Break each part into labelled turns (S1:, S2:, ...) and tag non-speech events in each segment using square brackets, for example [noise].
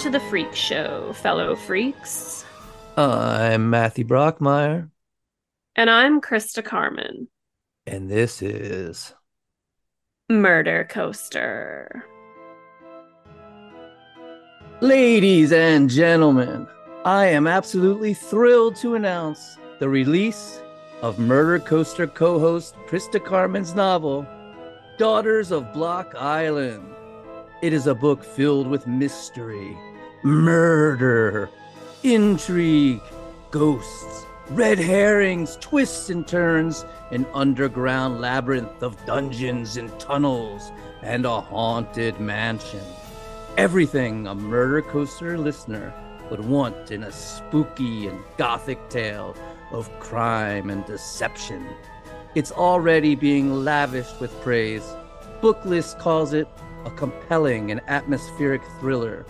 S1: Welcome to the Freak Show, fellow freaks.
S2: I'm Matthew Brockmeyer,
S1: And I'm Christa Carmen,
S2: and this is
S1: Murder Coaster.
S2: Ladies and gentlemen, I am absolutely thrilled to announce the release of Murder Coaster co host Christa Carmen's novel, Daughters of Block Island. It is a book filled with mystery, murder, intrigue, ghosts, red herrings, twists and turns, an underground labyrinth of dungeons and tunnels, and a haunted mansion. Everything a Murder Coaster listener would want in a spooky and gothic tale of crime and deception. It's already being lavished with praise. Booklist calls it a compelling and atmospheric thriller.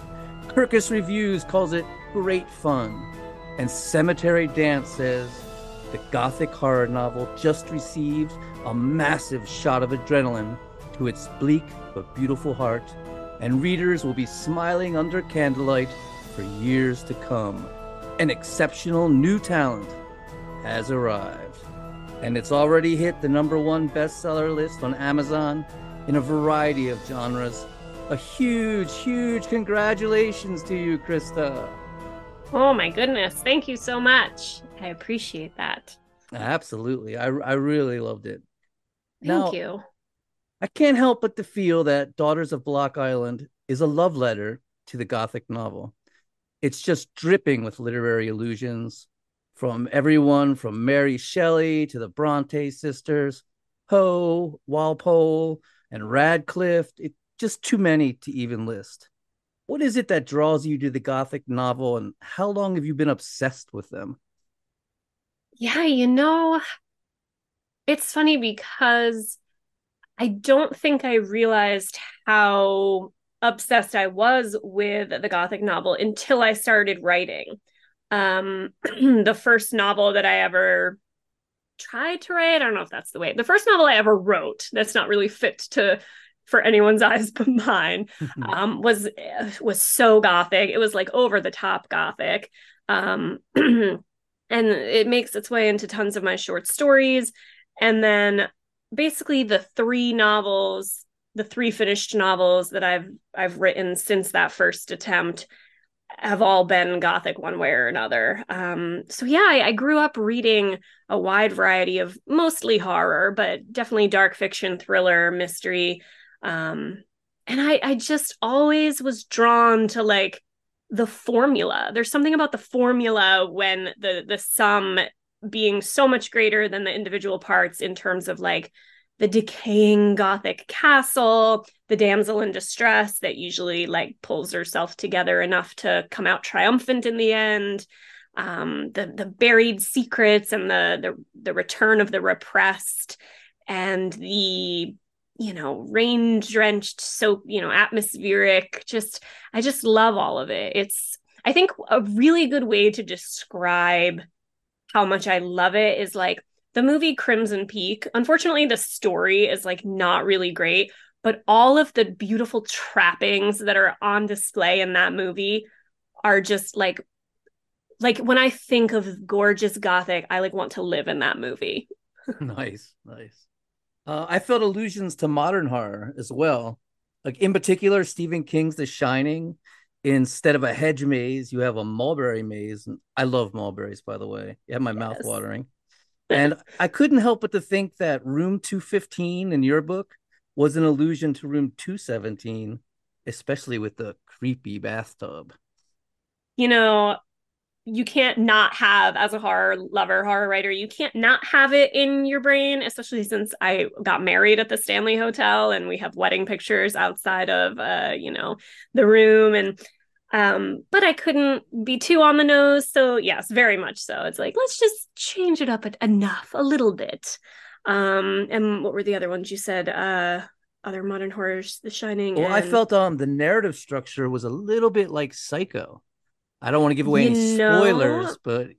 S2: Kirkus Reviews calls it great fun. And Cemetery Dance says the gothic horror novel just received a massive shot of adrenaline to its bleak but beautiful heart, and readers will be smiling under candlelight for years to come. An exceptional new talent has arrived, and it's already hit the number one bestseller list on Amazon in a variety of genres. A huge, huge congratulations to you, Christa.
S1: Oh my goodness. Thank you so much. I appreciate that.
S2: Absolutely. I, I really loved it.
S1: Thank
S2: Now-
S1: you.
S2: I can't help but to feel that Daughters of Block Island is a love letter to the Gothic novel. It's just dripping with literary allusions from everyone from Mary Shelley to the Bronte sisters, Poe, Walpole, and Radcliffe. It's just too many to even list. What is it that draws you to the Gothic novel, and how long have you been obsessed with them?
S1: Yeah, you know, it's funny because I don't think I realized how obsessed I was with the Gothic novel until I started writing. Um, [clears throat] the first novel that I ever tried to write, I don't know if that's the way. The first novel I ever wrote that's not really fit to for anyone's [laughs] eyes but mine um was was so gothic. It was like over the top gothic. Um [clears throat] and it makes its way into tons of my short stories and then basically the three novels the three finished novels that i've i've written since that first attempt have all been gothic one way or another um so yeah I, I grew up reading a wide variety of mostly horror but definitely dark fiction thriller mystery um and i i just always was drawn to like the formula. There's something about the formula when the the sum being so much greater than the individual parts in terms of like the decaying gothic castle the damsel in distress that usually like pulls herself together enough to come out triumphant in the end um the the buried secrets and the the the return of the repressed and the you know rain drenched so you know atmospheric just i just love all of it it's i think a really good way to describe how much i love it is like the movie crimson peak unfortunately the story is like not really great but all of the beautiful trappings that are on display in that movie are just like like when i think of gorgeous gothic i like want to live in that movie [laughs]
S2: nice, nice. Uh, I felt allusions to modern horror as well. Like in particular, Stephen King's The Shining. Instead of a hedge maze, you have a mulberry maze. And I love mulberries, by the way. You have my mouth watering. And I couldn't help but to think that Room 215 in your book was an allusion to Room 217, especially with the creepy bathtub.
S1: you know you can't not have as a horror lover horror writer you can't not have it in your brain especially since i got married at the stanley hotel and we have wedding pictures outside of uh you know the room. And um but i couldn't be too on the nose. So yes very much so. It's like let's just change it up enough a little bit. Um and what were the other ones you said? Uh other modern horrors the shining
S2: Well, I felt um the narrative structure was a little bit like Psycho. I don't want to give away any
S1: You know,
S2: spoilers, but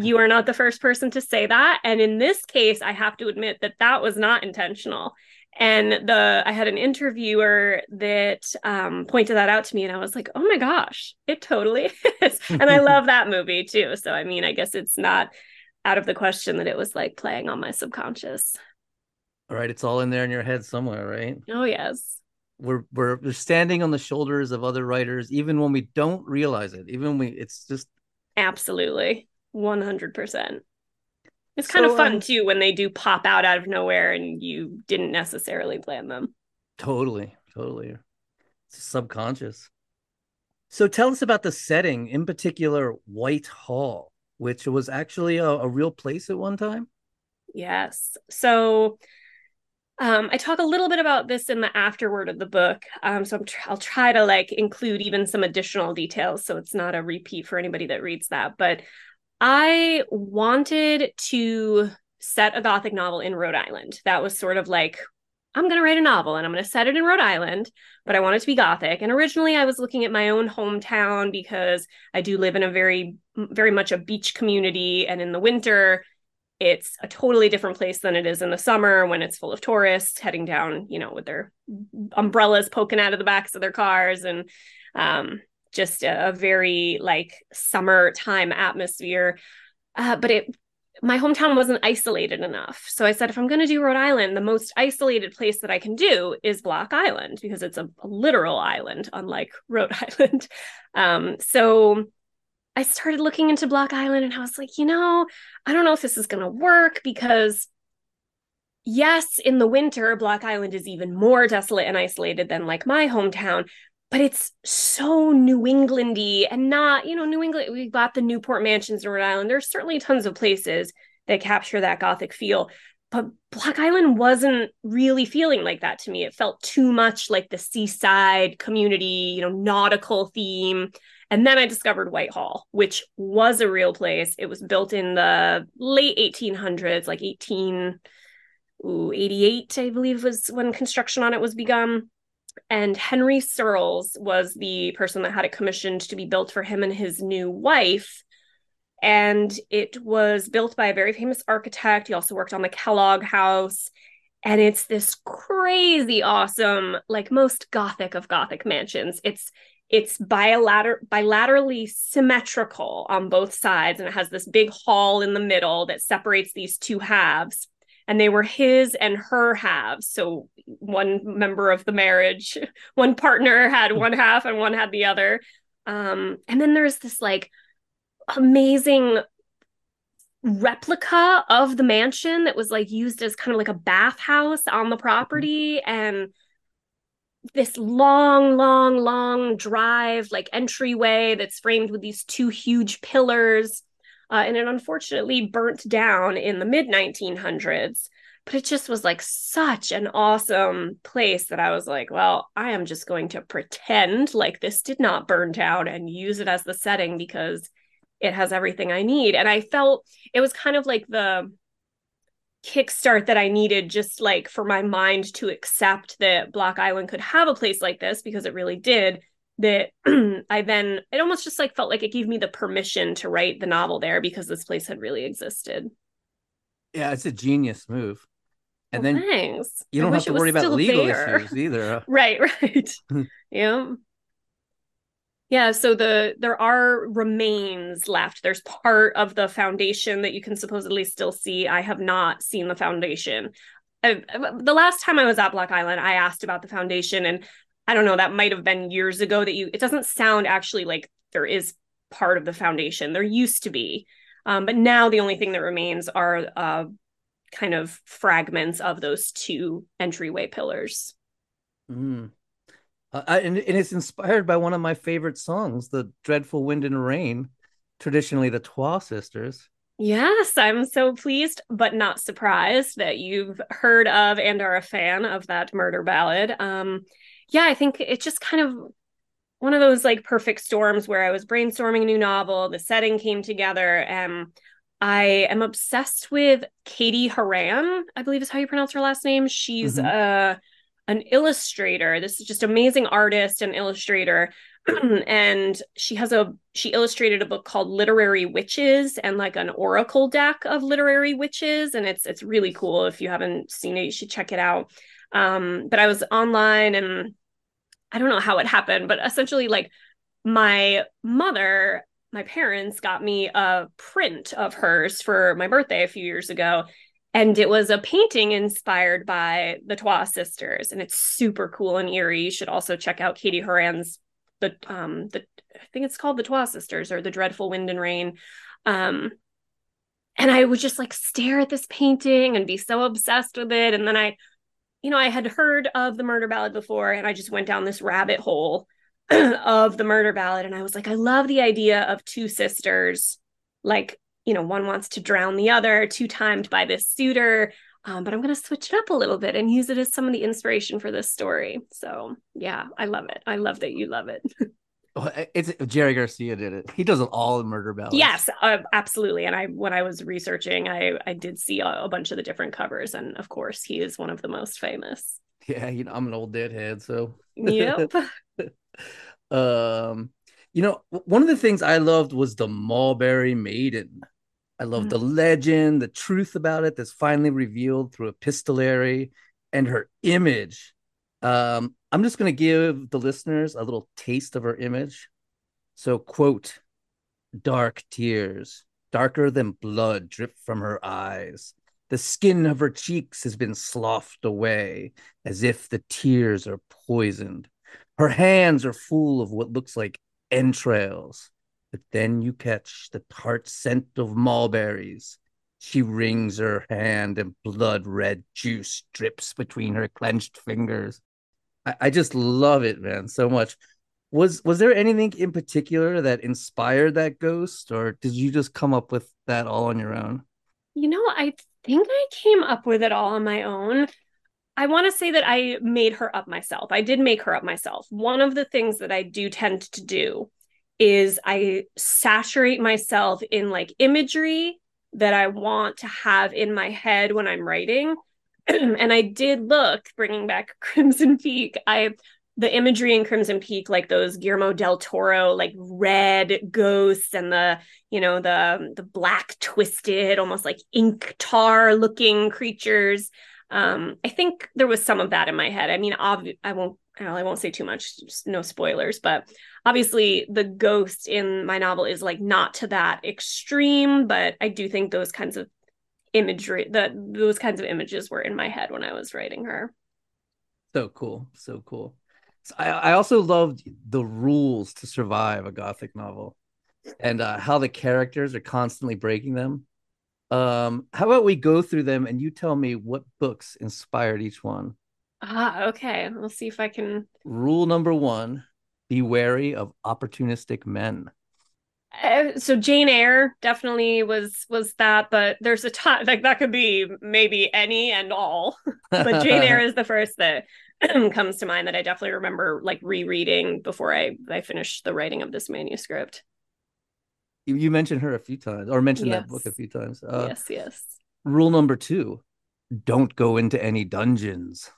S1: you are not the first person to say that and in this case i have to admit that that was not intentional and the I had an interviewer that um, pointed that out to me, and I was like, "Oh my gosh, it totally [laughs] is!" and I [laughs] love that movie too. So I mean, I guess it's not out of the question that it was like playing on my subconscious.
S2: All right, it's all in there in your head somewhere, right?
S1: Oh yes.
S2: We're we're we're standing on the shoulders of other writers, even when we don't realize it. Even when we, it's just
S1: absolutely one hundred percent. It's kind so, of fun um, too when they do pop out out of nowhere and you didn't necessarily plan them.
S2: Totally, totally. It's subconscious. So tell us about the setting, in particular, White Hall, which was actually a, a real place at one time.
S1: Yes. So um, I talk a little bit about this in the afterword of the book. Um, so i will try to like include even some additional details so it's not a repeat for anybody that reads that. But I wanted to set a Gothic novel in Rhode Island. That was sort of like, I'm going to write a novel and I'm going to set it in Rhode Island, but I want it to be Gothic. And originally I was looking at my own hometown because I do live in a very, very much a beach community. And in the winter, it's a totally different place than it is in the summer when it's full of tourists heading down, you know, with their umbrellas poking out of the backs of their cars and um, just a, a very like summertime atmosphere. Uh, but it my hometown wasn't isolated enough. So I said, if I'm going to do Rhode Island, the most isolated place that I can do is Block Island because it's a, a literal island, unlike [laughs] Rhode Island. Um, so I started looking into Block Island and I was like, you know, I don't know if this is going to work because, yes, in the winter, Block Island is even more desolate and isolated than like my hometown but it's so New Englandy and not, you know, New England. We've got the Newport mansions in Rhode Island. There's certainly tons of places that capture that Gothic feel, but Block Island wasn't really feeling like that to me. It felt too much like the seaside community, you know, nautical theme. And then I discovered Whitehall, which was a real place. It was built in the late 1800s, like 1888, I believe was when construction on it was begun and Henry Searles was the person that had it commissioned to be built for him and his new wife. And it was built by a very famous architect. He also worked on the Kellogg House. And it's this crazy awesome, like most Gothic of Gothic mansions. It's it's bilater- bilaterally symmetrical on both sides, and it has this big hall in the middle that separates these two halves and they were his and her halves. So one member of the marriage, [laughs] one partner had one half and one had the other. Um, and then there's this like amazing replica of the mansion that was like used as kind of like a bathhouse on the property and this long long long drive like entryway that's framed with these two huge pillars uh, and it unfortunately burnt down in the mid 1900s. But it just was like such an awesome place that I was like, well, I am just going to pretend like this did not burn down and use it as the setting because it has everything I need. And I felt it was kind of like the kickstart that I needed just like for my mind to accept that Block Island could have a place like this because it really did that [clears throat] I then it almost just like felt like it gave me the permission to write the novel there because this place had really existed.
S2: Yeah, it's a genius move. And
S1: well,
S2: then
S1: thanks.
S2: you don't have to worry about legal there. issues either. [laughs]
S1: right, right. [laughs] yeah. Yeah, so the there are remains left. There's part of the foundation that you can supposedly still see. I have not seen the foundation. I, the last time I was at Block Island, I asked about the foundation, and I don't know, that might have been years ago that you, it doesn't sound actually like there is part of the foundation. There used to be. Um, but now the only thing that remains are uh, kind of fragments of those two entryway pillars.
S2: Mm. Uh, and, and it's inspired by one of my favorite songs, The Dreadful Wind and Rain, traditionally the Twa sisters.
S1: Yes, I'm so pleased, but not surprised that you've heard of and are a fan of that murder ballad. Um, yeah, I think it's just kind of one of those like perfect storms where I was brainstorming a new novel, the setting came together, and I am obsessed with Katy Horan, I believe is how you pronounce her last name. She's mm-hmm. a uh, an illustrator. This is just amazing artist and illustrator. [clears throat] and she has a she illustrated a book called Literary Witches and like an oracle deck of literary witches and it's it's really cool if you haven't seen it you should check it out Um, but I was online and I don't know how it happened, but essentially, like my mother, my parents got me a print of hers for my birthday a few years ago. And it was a painting inspired by the Twa sisters, and it's super cool and eerie. You should also check out Katy Horan's the um the I think it's called the Twa sisters or the Dreadful Wind and Rain. Um, and I would just like stare at this painting and be so obsessed with it. And then I, you know, I had heard of the murder ballad before, and I just went down this rabbit hole [clears throat] of the murder ballad. And I was like, I love the idea of two sisters, like, you know, one wants to drown the other, two timed by this suitor. Um, but I'm going to switch it up a little bit and use it as some of the inspiration for this story. So, yeah, I love it. I love that you love it. [laughs]
S2: It's Jerry Garcia did it. He does it all in murder ballads.
S1: Yes, uh, absolutely. And I, when I was researching, I I did see a, a, bunch of the different covers, and of course, he is one of the most famous.
S2: Yeah, you know, I'm an old deadhead, so.
S1: Yep. [laughs]
S2: um, you know, one of the things I loved was the Mulberry Maiden. I love mm. the legend, the truth about it that's finally revealed through epistolary, and her image. Um, I'm just going to give the listeners a little taste of her image. So, quote, dark tears, darker than blood, drip from her eyes. The skin of her cheeks has been sloughed away as if the tears are poisoned. Her hands are full of what looks like entrails. But then you catch the tart scent of mulberries. She wrings her hand and blood red juice drips between her clenched fingers. I, I just love it, man, so much. Was was there anything in particular that inspired that ghost, or did you just come up with that all on your own?
S1: You know, I think I came up with it all on my own. I want to say that I made her up myself. I did make her up myself. One of the things that I do tend to do is I saturate myself in like imagery that I want to have in my head when I'm writing. [clears throat] and I did look, bringing back [laughs] Crimson Peak. I the imagery in Crimson Peak, like those Guillermo del Toro, like red ghosts and the, you know, the the black twisted, almost like ink tar looking creatures. Um, I think there was some of that in my head. I mean, I won't, I won't say too much, no spoilers, but obviously the ghost in my novel is like not to that extreme, but I do think those kinds of imagery that those kinds of images were in my head when I was writing her.
S2: So cool. So cool. So I, I also loved the rules to survive a gothic novel and uh, how the characters are constantly breaking them. Um, how about we go through them and you tell me what books inspired each one?
S1: Ah, okay. We'll see if I can.
S2: Rule number one be wary of opportunistic men.
S1: Uh, so Jane Eyre definitely was was that, but there's a ton like that could be maybe any and all. [laughs] but Jane Eyre is the first that [clears throat] comes to mind that I definitely remember like rereading before I I finished the writing of this manuscript.
S2: You, you mentioned her a few times, or mentioned yes. that book a few times.
S1: Uh, yes, yes.
S2: Rule number two: don't go into any dungeons.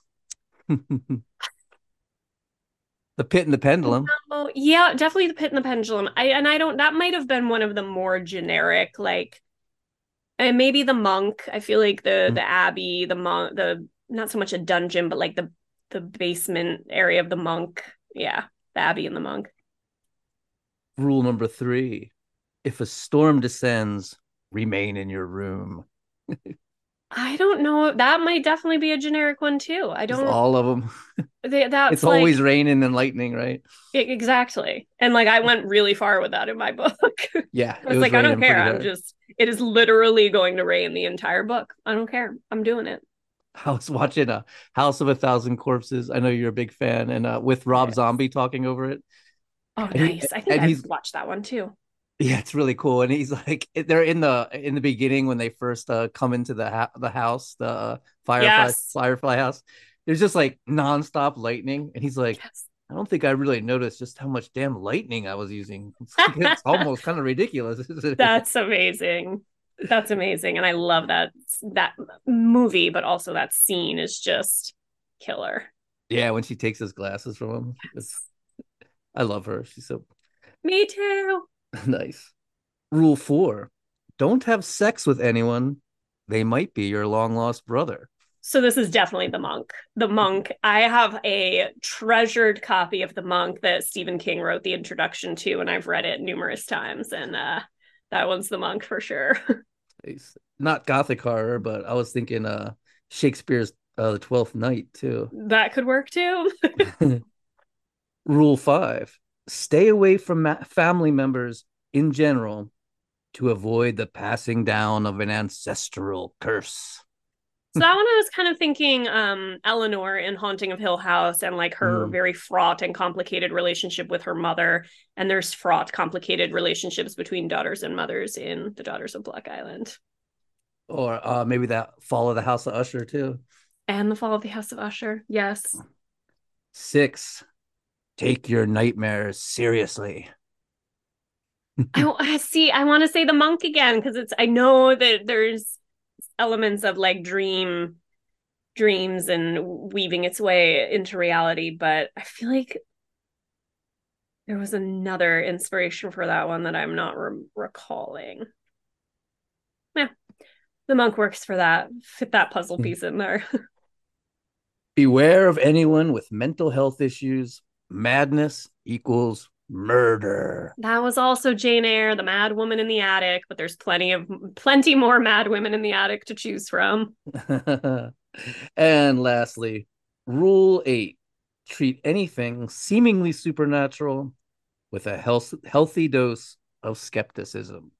S2: [laughs] The Pit and the Pendulum.
S1: Oh, yeah, definitely the Pit and the Pendulum. I and I don't that might have been one of the more generic like and maybe the monk. I feel like the mm-hmm. the abbey, the monk, the not so much a dungeon, but like the the basement area of the monk. Yeah, the abbey and the monk.
S2: Rule number 3. If a storm descends, remain in your room. [laughs]
S1: I don't know. That might definitely be a generic one too. I don't.
S2: all of them. [laughs]
S1: They, that's
S2: it's like, always raining and lightning, right?
S1: Exactly. And like I went really far with that in my book. [laughs]
S2: Yeah.
S1: I was, was like, I don't care. I'm just. It is literally going to rain the entire book. I don't care. I'm doing it. [laughs]
S2: I was watching a House of a Thousand Corpses. I know you're a big fan, and uh, with Rob yes. Zombie talking over it.
S1: Oh, nice! He, I think I've watched that one too.
S2: Yeah, it's really cool. And he's like, they're in the in the beginning when they first uh, come into the ha- the house, the uh, firefly yes. firefly house. There's just like nonstop lightning, and he's like, yes. I don't think I really noticed just how much damn lightning I was using. It's, it's [laughs] almost kind of ridiculous.
S1: That's amazing. That's amazing, and I love that that movie, but also that scene is just killer.
S2: Yeah, when she takes his glasses from him, yes. I love her. She's so.
S1: Me too. [laughs]
S2: nice. Rule four don't have sex with anyone. They might be your long lost brother.
S1: So this is definitely the monk. The monk. I have a treasured copy of the monk that Stephen King wrote the introduction to, and I've read it numerous times. And uh, that one's the monk for sure. [laughs]
S2: Not gothic horror, but I was thinking uh, Shakespeare's uh, The Twelfth Night too.
S1: That could work too. [laughs]
S2: Rule five: Stay away from ma- family members in general to avoid the passing down of an ancestral curse.
S1: So that one I was kind of thinking um Eleanor in Haunting of Hill House and like her mm. very fraught and complicated relationship with her mother. And there's fraught, complicated relationships between daughters and mothers in The Daughters of Block Island.
S2: Or uh maybe that Fall of the House of Usher too.
S1: And the Fall of the House of Usher. Yes.
S2: Six. Take your nightmares seriously.
S1: I see. I want to say the monk again because it's. I know that there's elements of like dream dreams and weaving its way into reality but i feel like there was another inspiration for that one that i'm not re- recalling yeah the monk works for that fit that puzzle hmm. piece in there [laughs]
S2: beware of anyone with mental health issues madness equals murder.
S1: That was also Jane Eyre, the mad woman in the attic, but there's plenty of plenty more mad women in the attic to choose from. [laughs]
S2: and lastly, rule 8. Treat anything seemingly supernatural with a health, healthy dose of skepticism.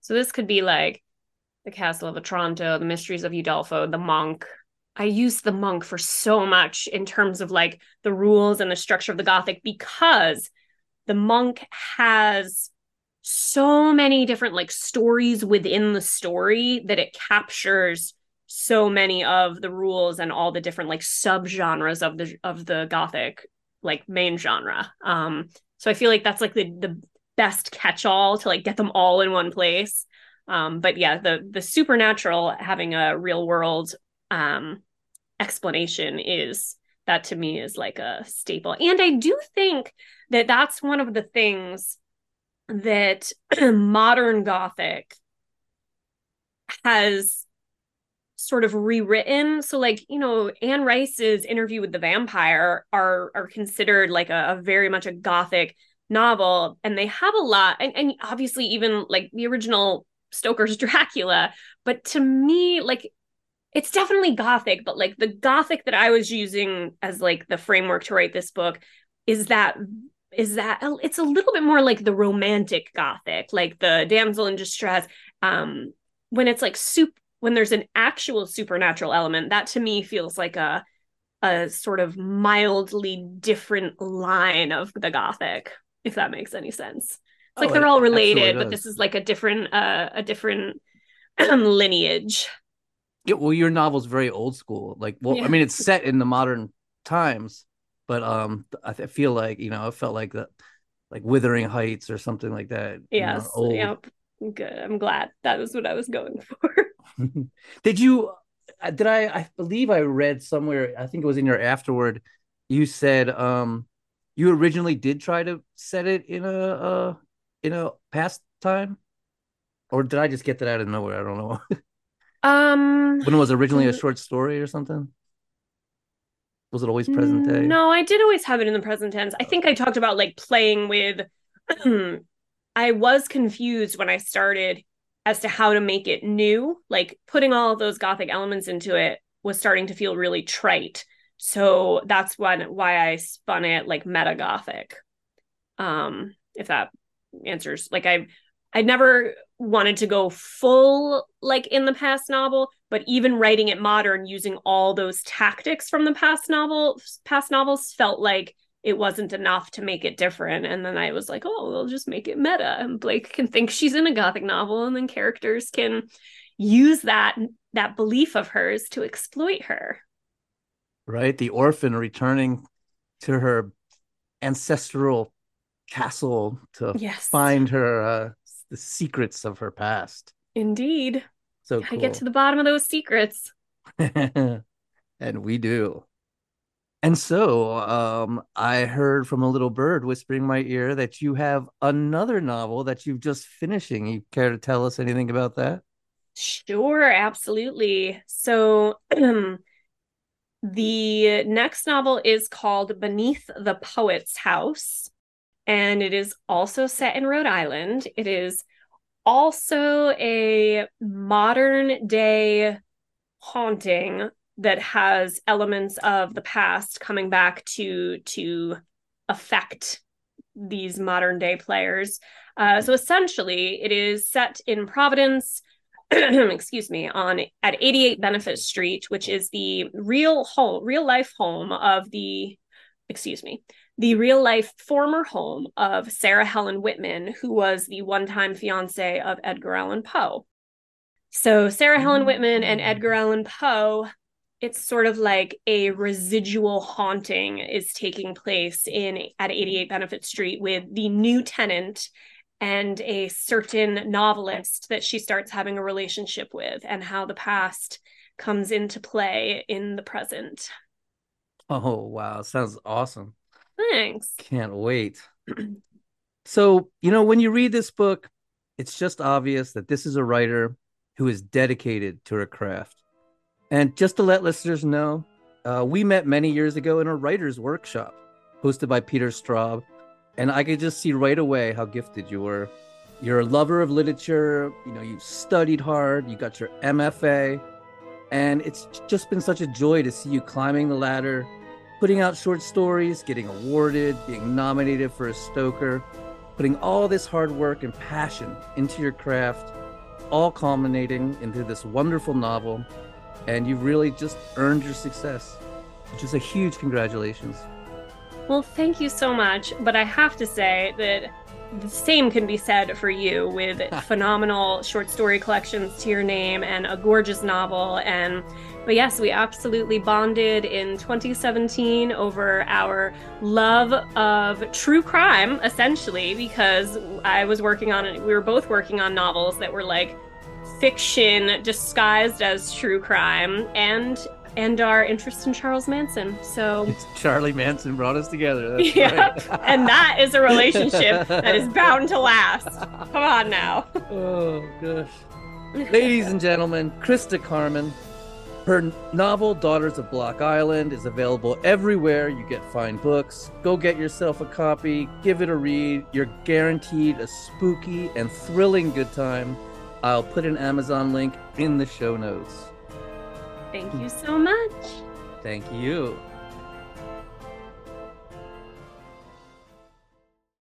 S1: So this could be like the Castle of Otranto, the Mysteries of Udolpho, the Monk. I use the Monk for so much in terms of like the rules and the structure of the Gothic because the monk has so many different like stories within the story that it captures so many of the rules and all the different like subgenres of the of the gothic like main genre. Um so i feel like that's like the the best catch all to like get them all in one place. Um but yeah the the supernatural having a real world um explanation is that to me is like a staple. And i do think that that's one of the things that [clears throat] modern gothic has sort of rewritten. So like you know anne rice's interview with the vampire are are considered like a, a very much a gothic novel and they have a lot and, and obviously even like the original stoker's [laughs] dracula. But to me like it's definitely gothic but like the gothic that i was using as like the framework to write this book is that is that it's a little bit more like the romantic gothic like the damsel in distress um when it's like soup when there's an actual supernatural element that to me feels like a a sort of mildly different line of the gothic if that makes any sense. It's oh, like they're all related but this is like a different uh a different [clears throat] lineage
S2: yeah well your novel's very old school like well yeah. i mean it's set in the modern times but um I feel like you know I felt like that like Wuthering Heights or something like that.
S1: Yes. You know, yep. Good. I'm glad that was what I was going for. [laughs] [laughs]
S2: did you? Uh, did I? I believe I read somewhere. I think it was in your afterword. You said um you originally did try to set it in a uh in a past time, or did I just get that out of nowhere? I don't know. [laughs]
S1: um,
S2: when it was originally a short story or something. Was it always present day?
S1: No, I did always have it in the present tense. I think I talked about like playing with [clears throat] I was confused when I started as to how to make it new. Like putting all of those gothic elements into it was starting to feel really trite. So that's when why I spun it like meta gothic. Um, if that answers like I I never wanted to go full like in the past novel, but even writing it modern using all those tactics from the past novel past novels felt like it wasn't enough to make it different. And then I was like, oh, we'll just make it meta. And Blake can think she's in a gothic novel, and then characters can use that that belief of hers to exploit her.
S2: Right. The orphan returning to her ancestral castle to yes. find her uh, the secrets of her past.
S1: Indeed.
S2: So
S1: cool. I get to the bottom of those secrets. [laughs]
S2: and we do. And so um, I heard from a little bird whispering my ear that you have another novel that you've just finishing. You care to tell us anything about that?
S1: Sure, absolutely. So [clears throat] The next novel is called Beneath the Poet's House, and it is also set in Rhode Island. It is also a modern day haunting that has elements of the past coming back to to affect these modern day players. Uh, so essentially, it is set in Providence. [clears throat] excuse me on at 88 benefit street which is the real home real life home of the excuse me the real life former home of sarah helen whitman who was the one-time fiance of edgar allan poe. So sarah helen whitman and mm. edgar allan poe it's sort of like a residual haunting is taking place in at 88 benefit street with the new tenant and a certain novelist that she starts having a relationship with and how the past comes into play in the present.
S2: Oh wow. Sounds awesome
S1: thanks
S2: can't wait [clears throat] so you know when you read this book it's just obvious that this is a writer who is dedicated to her craft and just to let listeners know, uh, we met many years ago in a writer's workshop hosted by Peter Straub. And I could just see right away how gifted you were. You're a lover of literature, you know, you studied hard, you got your MFA, and it's just been such a joy to see you climbing the ladder, putting out short stories, getting awarded, being nominated for a Stoker, putting all this hard work and passion into your craft, all culminating into this wonderful novel and you've really just earned your success, which is a huge congratulations.
S1: Well, thank you so much. But I have to say that the same can be said for you with [laughs] phenomenal short story collections to your name and a gorgeous novel. And but yes, we absolutely bonded in 2017 over our love of true crime, essentially, because I was working on it. We were both working on novels that were like fiction disguised as true crime and and our interest in Charles Manson. So
S2: it's Charlie Manson brought us together. That's [laughs]
S1: yeah, [laughs] and that is a relationship that is bound to last. Come on now.
S2: Oh gosh, ladies and gentlemen, Christa Carmen. Her novel "Daughters of Block Island" is available everywhere you get fine books. Go get yourself a copy, give it a read. You're guaranteed a spooky and thrilling good time. I'll put an Amazon link in the show notes.
S1: Thank you so much.
S2: Thank you.